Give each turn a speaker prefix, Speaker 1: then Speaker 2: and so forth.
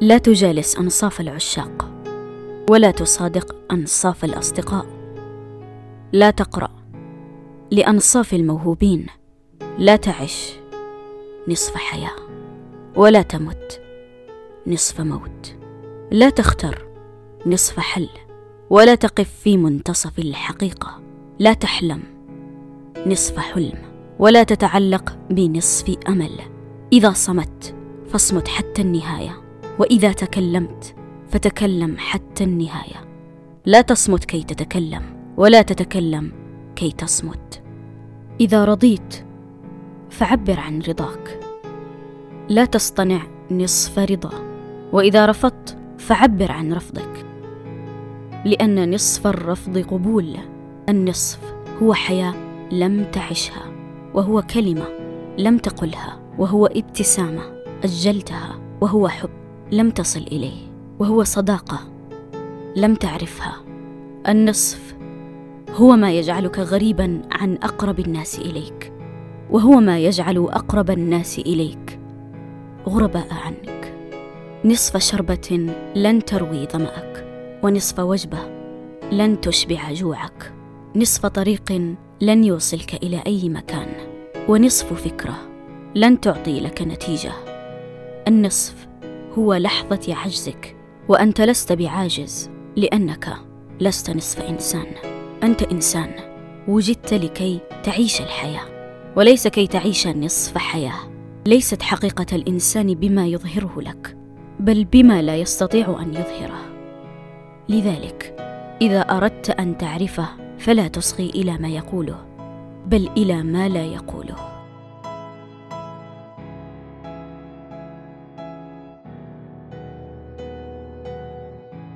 Speaker 1: لا تجالس أنصاف العشاق ولا تصادق أنصاف الأصدقاء. لا تقرأ لأنصاف الموهوبين لا تعش نصف حياة ولا تمت نصف موت. لا تختر نصف حل ولا تقف في منتصف الحقيقة. لا تحلم نصف حلم ولا تتعلق بنصف أمل. إذا صمت فاصمت حتى النهاية. وإذا تكلمت فتكلم حتى النهاية. لا تصمت كي تتكلم ولا تتكلم كي تصمت. إذا رضيت فعبر عن رضاك. لا تصطنع نصف رضا. وإذا رفضت فعبر عن رفضك. لأن نصف الرفض قبول النصف هو حياة لم تعشها وهو كلمة لم تقلها وهو ابتسامة أجلتها وهو حب. لم تصل إليه وهو صداقة لم تعرفها. النصف هو ما يجعلك غريبا عن أقرب الناس إليك وهو ما يجعل أقرب الناس إليك غرباء عنك. نصف شربة لن تروي ظمأك ونصف وجبة لن تشبع جوعك. نصف طريق لن يوصلك إلى أي مكان ونصف فكرة لن تعطي لك نتيجة. النصف هو لحظة عجزك وأنت لست بعاجز لأنك لست نصف إنسان. أنت إنسان وجدت لكي تعيش الحياة وليس كي تعيش نصف حياة. ليست حقيقة الإنسان بما يظهره لك بل بما لا يستطيع أن يظهره. لذلك إذا أردت أن تعرفه فلا تصغي إلى ما يقوله بل إلى ما لا يقوله.